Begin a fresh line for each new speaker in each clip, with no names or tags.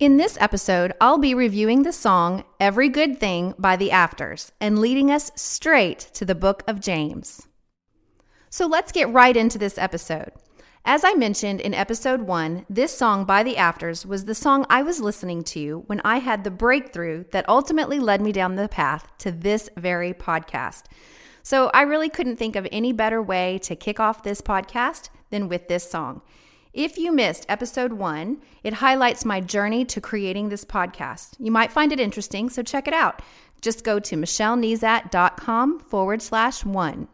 In this episode, I'll be reviewing the song Every Good Thing by the Afters and leading us straight to the book of James. So let's get right into this episode. As I mentioned in episode one, this song by the Afters was the song I was listening to when I had the breakthrough that ultimately led me down the path to this very podcast. So I really couldn't think of any better way to kick off this podcast than with this song. If you missed episode one, it highlights my journey to creating this podcast. You might find it interesting, so check it out. Just go to michellenezat.com forward slash one.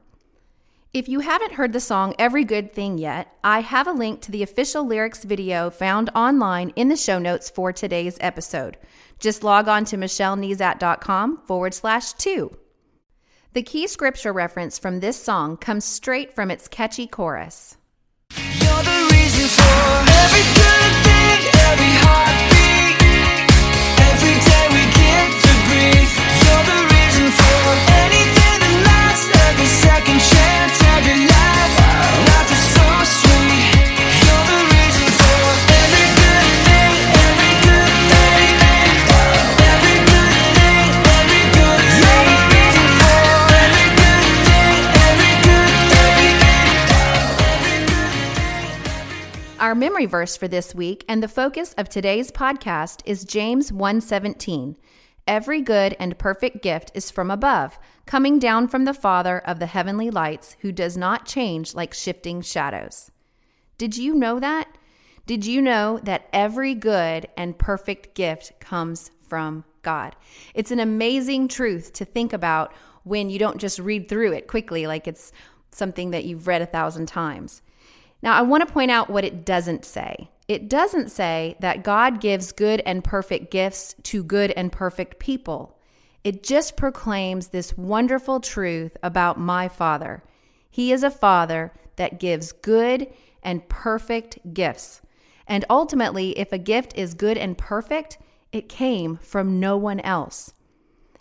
If you haven't heard the song Every Good Thing yet, I have a link to the official lyrics video found online in the show notes for today's episode. Just log on to michellenezat.com forward slash two. The key scripture reference from this song comes straight from its catchy chorus.
You're for every
Our memory verse for this week and the focus of today's podcast is James 1:17. Every good and perfect gift is from above, coming down from the Father of the heavenly lights, who does not change like shifting shadows. Did you know that? Did you know that every good and perfect gift comes from God? It's an amazing truth to think about when you don't just read through it quickly like it's something that you've read a thousand times. Now, I want to point out what it doesn't say. It doesn't say that God gives good and perfect gifts to good and perfect people. It just proclaims this wonderful truth about my Father. He is a Father that gives good and perfect gifts. And ultimately, if a gift is good and perfect, it came from no one else.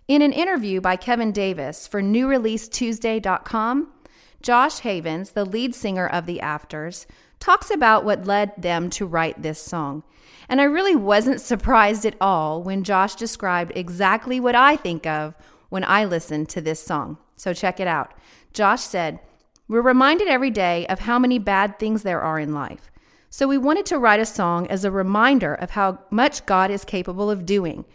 In an interview by Kevin Davis for NewReleaseTuesday.com, Josh Havens, the lead singer of The Afters, talks about what led them to write this song. And I really wasn't surprised at all when Josh described exactly what I think of when I listen to this song. So check it out. Josh said, We're reminded every day of how many bad things there are in life. So we wanted to write a song as a reminder of how much God is capable of doing.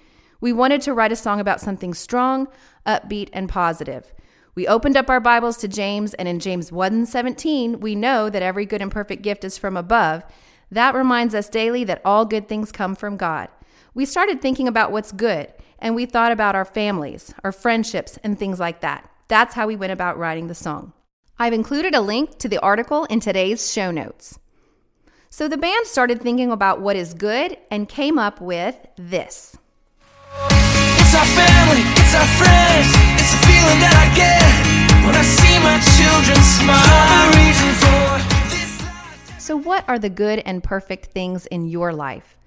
We wanted to write a song about something strong, upbeat, and positive. We opened up our Bibles to James, and in James 1:17, we know that every good and perfect gift is from above. That reminds us daily that all good things come from God. We started thinking about what's good, and we thought about our families, our friendships, and things like that. That's how we went about writing the song. I've included a link to the article in today's show notes. So the band started thinking about what is good and came up with this.
Our friends, it's a feeling that I get when I see my children smile.
So, what are the good and perfect things in your life?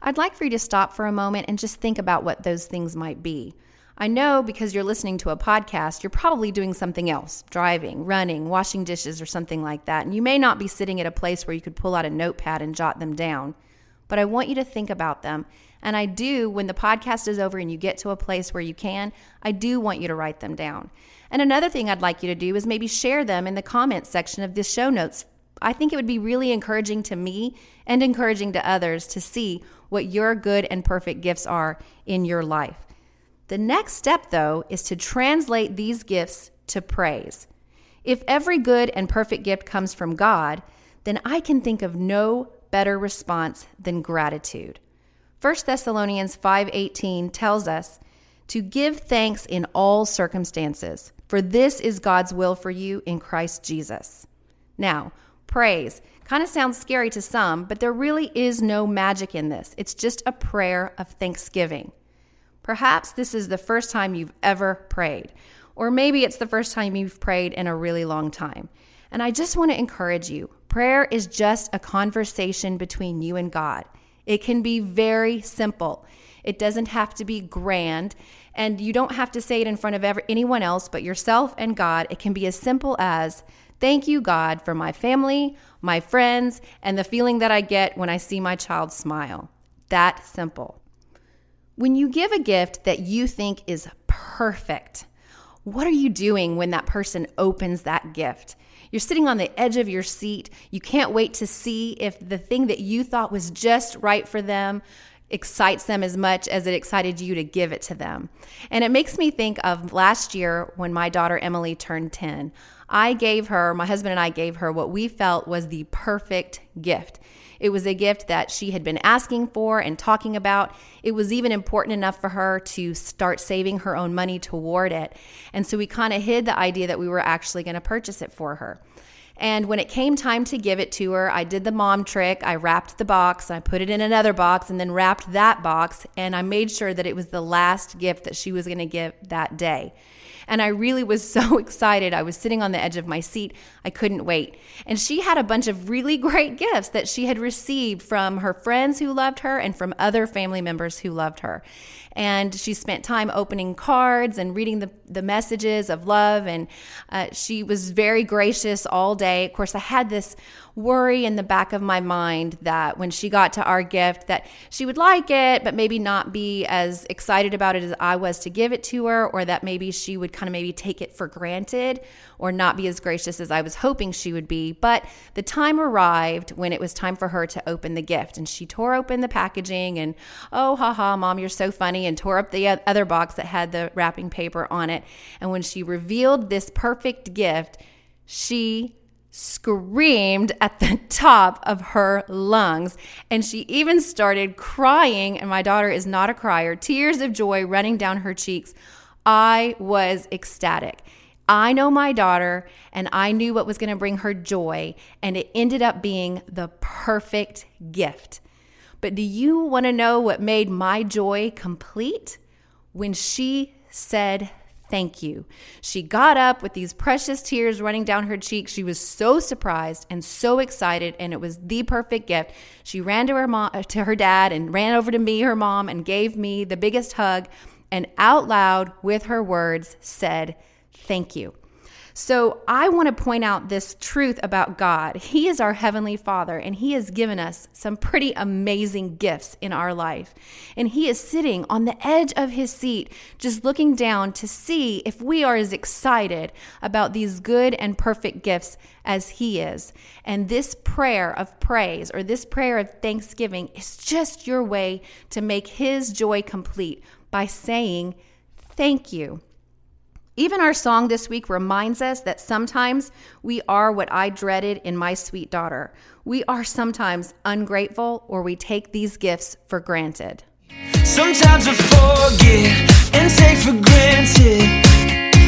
I'd like for you to stop for a moment and just think about what those things might be. I know because you're listening to a podcast, you're probably doing something else driving, running, washing dishes, or something like that. And you may not be sitting at a place where you could pull out a notepad and jot them down. But I want you to think about them. And I do, when the podcast is over and you get to a place where you can, I do want you to write them down. And another thing I'd like you to do is maybe share them in the comments section of this show notes. I think it would be really encouraging to me and encouraging to others to see what your good and perfect gifts are in your life. The next step, though, is to translate these gifts to praise. If every good and perfect gift comes from God, then I can think of no better response than gratitude. 1 Thessalonians 5:18 tells us to give thanks in all circumstances, for this is God's will for you in Christ Jesus. Now, praise kind of sounds scary to some, but there really is no magic in this. It's just a prayer of thanksgiving. Perhaps this is the first time you've ever prayed, or maybe it's the first time you've prayed in a really long time. And I just want to encourage you prayer is just a conversation between you and God. It can be very simple. It doesn't have to be grand, and you don't have to say it in front of ever, anyone else but yourself and God. It can be as simple as, Thank you, God, for my family, my friends, and the feeling that I get when I see my child smile. That simple. When you give a gift that you think is perfect, what are you doing when that person opens that gift? You're sitting on the edge of your seat. You can't wait to see if the thing that you thought was just right for them excites them as much as it excited you to give it to them. And it makes me think of last year when my daughter Emily turned 10. I gave her, my husband and I gave her what we felt was the perfect gift. It was a gift that she had been asking for and talking about. It was even important enough for her to start saving her own money toward it. And so we kind of hid the idea that we were actually going to purchase it for her. And when it came time to give it to her, I did the mom trick. I wrapped the box, I put it in another box, and then wrapped that box. And I made sure that it was the last gift that she was going to give that day. And I really was so excited. I was sitting on the edge of my seat. I couldn't wait. And she had a bunch of really great gifts that she had received from her friends who loved her and from other family members who loved her. And she spent time opening cards and reading the, the messages of love. And uh, she was very gracious all day. Of course, I had this worry in the back of my mind that when she got to our gift that she would like it but maybe not be as excited about it as I was to give it to her or that maybe she would kind of maybe take it for granted or not be as gracious as I was hoping she would be. But the time arrived when it was time for her to open the gift and she tore open the packaging and oh haha mom you're so funny and tore up the other box that had the wrapping paper on it. And when she revealed this perfect gift she screamed at the top of her lungs. And she even started crying. And my daughter is not a crier, tears of joy running down her cheeks. I was ecstatic. I know my daughter, and I knew what was going to bring her joy, and it ended up being the perfect gift. But do you want to know what made my joy complete? When she said Thank you. She got up with these precious tears running down her cheeks. She was so surprised and so excited, and it was the perfect gift. She ran to her mom, to her dad, and ran over to me, her mom, and gave me the biggest hug, and out loud with her words said, "Thank you." So I want to point out this truth about God. He is our Heavenly Father, and He has given us some pretty amazing gifts in our life. And He is sitting on the edge of His seat, just looking down to see if we are as excited about these good and perfect gifts as He is. And this prayer of praise or this prayer of thanksgiving is just your way to make His joy complete by saying, Thank you. Even our song this week reminds us that sometimes we are what I dreaded in my sweet daughter. We are sometimes ungrateful or we take these gifts for granted.
Sometimes I forget and take for granted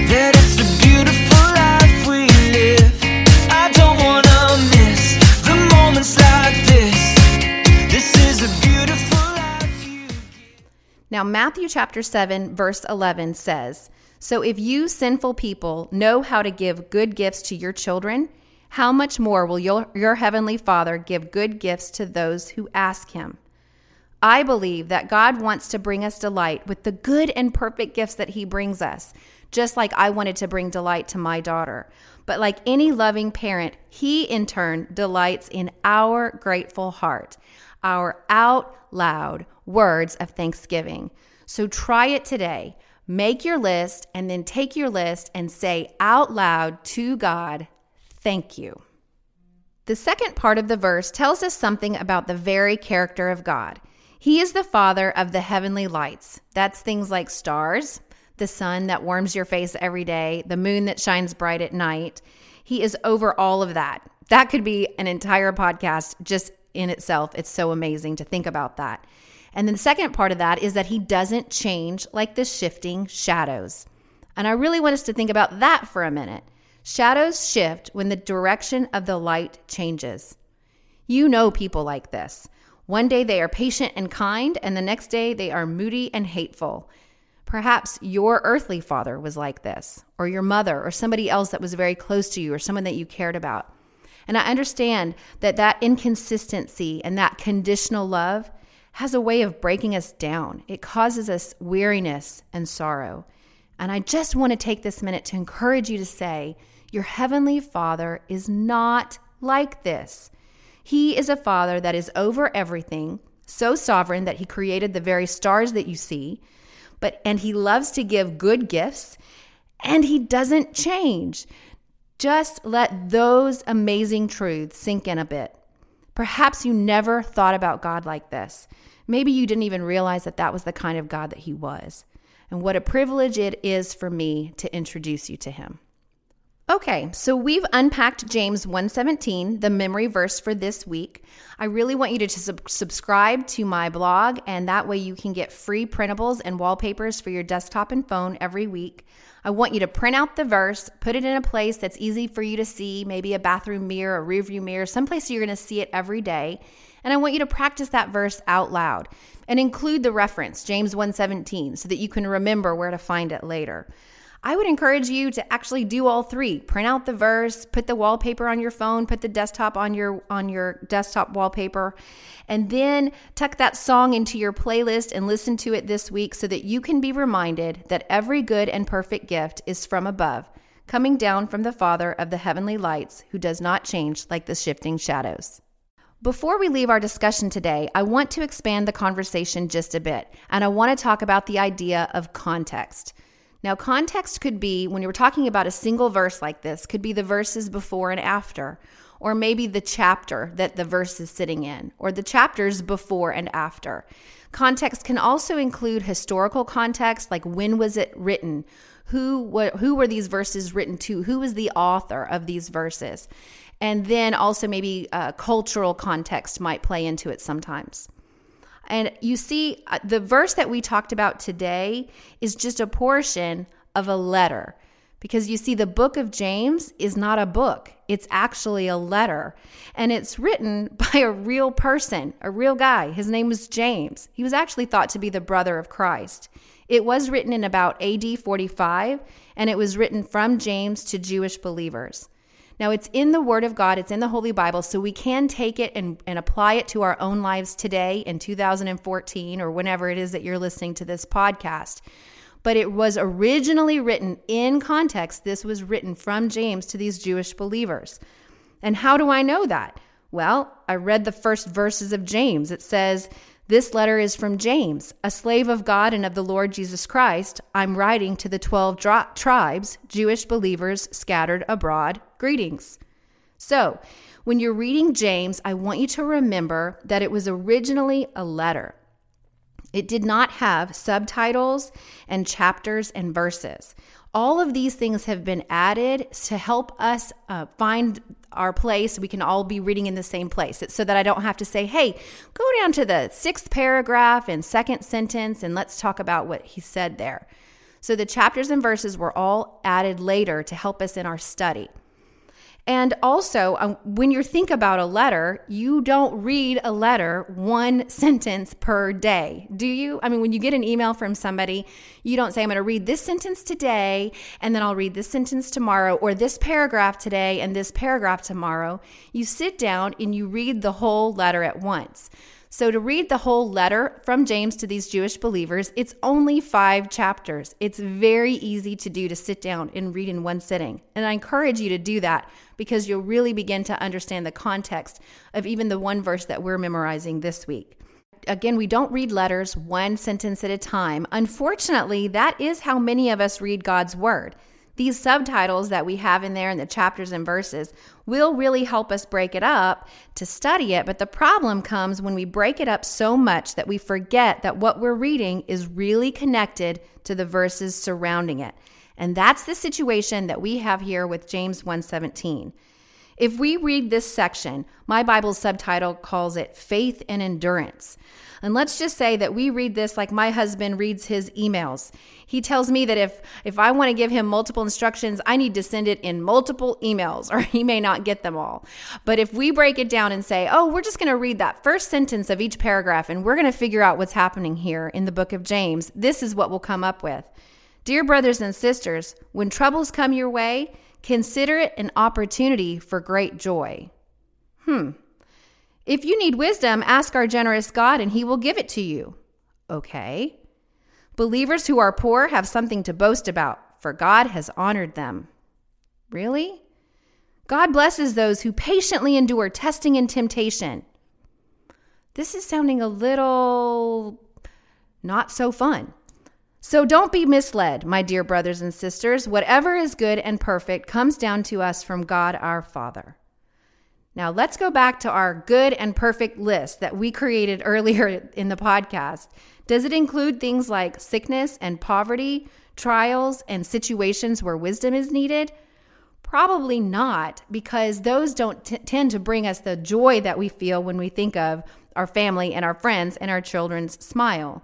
that it's a beautiful life we live. I don't wanna miss the moments like this. This is a beautiful life you give.
Now, Matthew chapter 7, verse 11 says, So if you sinful people know how to give good gifts to your children, how much more will your, your heavenly Father give good gifts to those who ask him? I believe that God wants to bring us delight with the good and perfect gifts that He brings us, just like I wanted to bring delight to my daughter. But like any loving parent, He in turn delights in our grateful heart, our out loud words of thanksgiving. So try it today. Make your list and then take your list and say out loud to God, Thank you. The second part of the verse tells us something about the very character of God. He is the Father of the heavenly lights. That's things like stars, the sun that warms your face every day, the moon that shines bright at night. He is over all of that. That could be an entire podcast just in itself. It's so amazing to think about that. And then the second part of that is that he doesn't change like the shifting shadows. And I really want us to think about that for a minute. Shadows shift when the direction of the light changes. You know people like this. One day they are patient and kind, and the next day they are moody and hateful. Perhaps your earthly father was like this, or your mother, or somebody else that was very close to you, or someone that you cared about. And I understand that that inconsistency and that conditional love has a way of breaking us down. It causes us weariness and sorrow. And I just want to take this minute to encourage you to say, Your heavenly Father is not like this. He is a Father that is over everything, so sovereign that He created the very stars that you see but and he loves to give good gifts and he doesn't change. Just let those amazing truths sink in a bit. Perhaps you never thought about God like this. Maybe you didn't even realize that that was the kind of God that he was. And what a privilege it is for me to introduce you to him. Okay, so we've unpacked James 117, the memory verse for this week. I really want you to sub- subscribe to my blog, and that way you can get free printables and wallpapers for your desktop and phone every week. I want you to print out the verse, put it in a place that's easy for you to see, maybe a bathroom mirror, a rearview mirror, someplace you're going to see it every day. And I want you to practice that verse out loud and include the reference, James 117, so that you can remember where to find it later. I would encourage you to actually do all three. Print out the verse, put the wallpaper on your phone, put the desktop on your on your desktop wallpaper, and then tuck that song into your playlist and listen to it this week so that you can be reminded that every good and perfect gift is from above, coming down from the Father of the heavenly lights, who does not change like the shifting shadows. Before we leave our discussion today, I want to expand the conversation just a bit, and I want to talk about the idea of context. Now, context could be when you were talking about a single verse like this, could be the verses before and after, or maybe the chapter that the verse is sitting in, or the chapters before and after. Context can also include historical context, like when was it written? Who, wh- who were these verses written to? Who was the author of these verses? And then also maybe uh, cultural context might play into it sometimes. And you see, uh, the verse that we talked about today is just a portion of a letter. Because you see, the book of James is not a book, it's actually a letter. And it's written by a real person, a real guy. His name was James. He was actually thought to be the brother of Christ. It was written in about AD 45, and it was written from James to Jewish believers. Now, it's in the Word of God, it's in the Holy Bible, so we can take it and, and apply it to our own lives today in 2014 or whenever it is that you're listening to this podcast. But it was originally written in context. This was written from James to these Jewish believers. And how do I know that? Well, I read the first verses of James. It says, this letter is from James, a slave of God and of the Lord Jesus Christ. I'm writing to the 12 dro- tribes, Jewish believers scattered abroad. Greetings. So, when you're reading James, I want you to remember that it was originally a letter. It did not have subtitles and chapters and verses. All of these things have been added to help us uh, find our place. We can all be reading in the same place it's so that I don't have to say, hey, go down to the sixth paragraph and second sentence and let's talk about what he said there. So the chapters and verses were all added later to help us in our study. And also, um, when you think about a letter, you don't read a letter one sentence per day, do you? I mean, when you get an email from somebody, you don't say, I'm going to read this sentence today, and then I'll read this sentence tomorrow, or this paragraph today and this paragraph tomorrow. You sit down and you read the whole letter at once. So, to read the whole letter from James to these Jewish believers, it's only five chapters. It's very easy to do to sit down and read in one sitting. And I encourage you to do that because you'll really begin to understand the context of even the one verse that we're memorizing this week. Again, we don't read letters one sentence at a time. Unfortunately, that is how many of us read God's word. These subtitles that we have in there in the chapters and verses will really help us break it up to study it. But the problem comes when we break it up so much that we forget that what we're reading is really connected to the verses surrounding it. And that's the situation that we have here with James 117. If we read this section, my Bible subtitle calls it Faith and Endurance. And let's just say that we read this like my husband reads his emails. He tells me that if if I want to give him multiple instructions, I need to send it in multiple emails or he may not get them all. But if we break it down and say, "Oh, we're just going to read that first sentence of each paragraph and we're going to figure out what's happening here in the book of James," this is what we'll come up with. Dear brothers and sisters, when troubles come your way, consider it an opportunity for great joy. Hmm. If you need wisdom, ask our generous God and he will give it to you. Okay. Believers who are poor have something to boast about, for God has honored them. Really? God blesses those who patiently endure testing and temptation. This is sounding a little not so fun. So don't be misled, my dear brothers and sisters. Whatever is good and perfect comes down to us from God our Father. Now, let's go back to our good and perfect list that we created earlier in the podcast. Does it include things like sickness and poverty, trials, and situations where wisdom is needed? Probably not, because those don't t- tend to bring us the joy that we feel when we think of our family and our friends and our children's smile.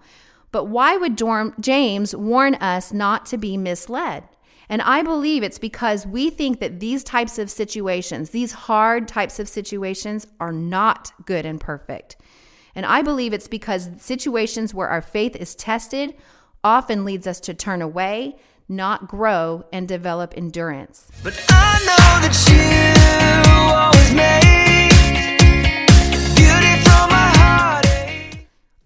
But why would James warn us not to be misled? And I believe it's because we think that these types of situations, these hard types of situations, are not good and perfect. And I believe it's because situations where our faith is tested often leads us to turn away, not grow, and develop endurance.
But I know that you always make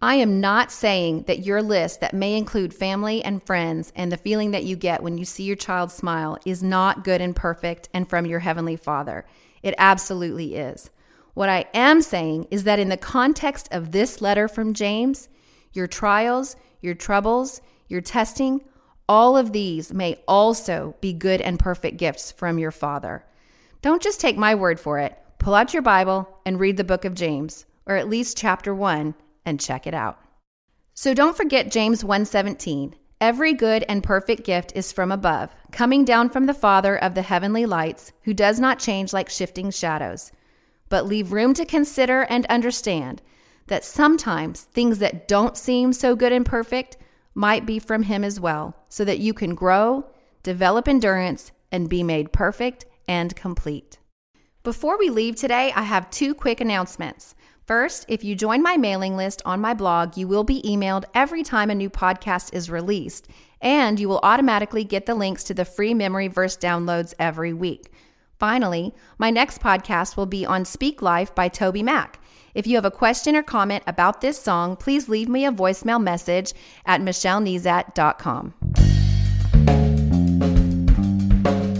I am not saying that your list that may include family and friends and the feeling that you get when you see your child smile is not good and perfect and from your Heavenly Father. It absolutely is. What I am saying is that in the context of this letter from James, your trials, your troubles, your testing, all of these may also be good and perfect gifts from your Father. Don't just take my word for it. Pull out your Bible and read the book of James, or at least chapter 1 and check it out. So don't forget James 1:17. Every good and perfect gift is from above, coming down from the Father of the heavenly lights, who does not change like shifting shadows. But leave room to consider and understand that sometimes things that don't seem so good and perfect might be from him as well, so that you can grow, develop endurance, and be made perfect and complete. Before we leave today, I have two quick announcements. First, if you join my mailing list on my blog, you will be emailed every time a new podcast is released, and you will automatically get the links to the free memory verse downloads every week. Finally, my next podcast will be on Speak Life by TobyMac. If you have a question or comment about this song, please leave me a voicemail message at michellenezat.com.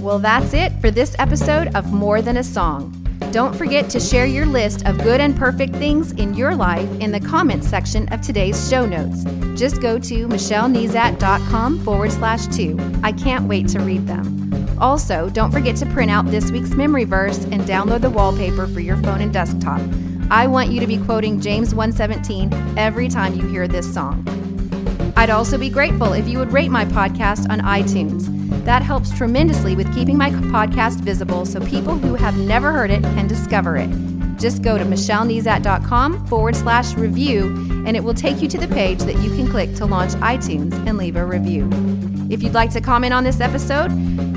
Well, that's it for this episode of More Than a Song. Don't forget to share your list of good and perfect things in your life in the comments section of today's show notes. Just go to michellenezat.com forward slash two. I can't wait to read them. Also, don't forget to print out this week's memory verse and download the wallpaper for your phone and desktop. I want you to be quoting James 117 every time you hear this song. I'd also be grateful if you would rate my podcast on iTunes. That helps tremendously with keeping my podcast visible so people who have never heard it can discover it. Just go to michellenezat.com forward slash review and it will take you to the page that you can click to launch iTunes and leave a review. If you'd like to comment on this episode,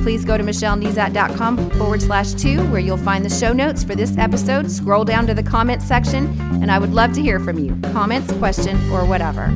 please go to michellenezat.com forward slash two, where you'll find the show notes for this episode. Scroll down to the comments section, and I would love to hear from you comments, question, or whatever.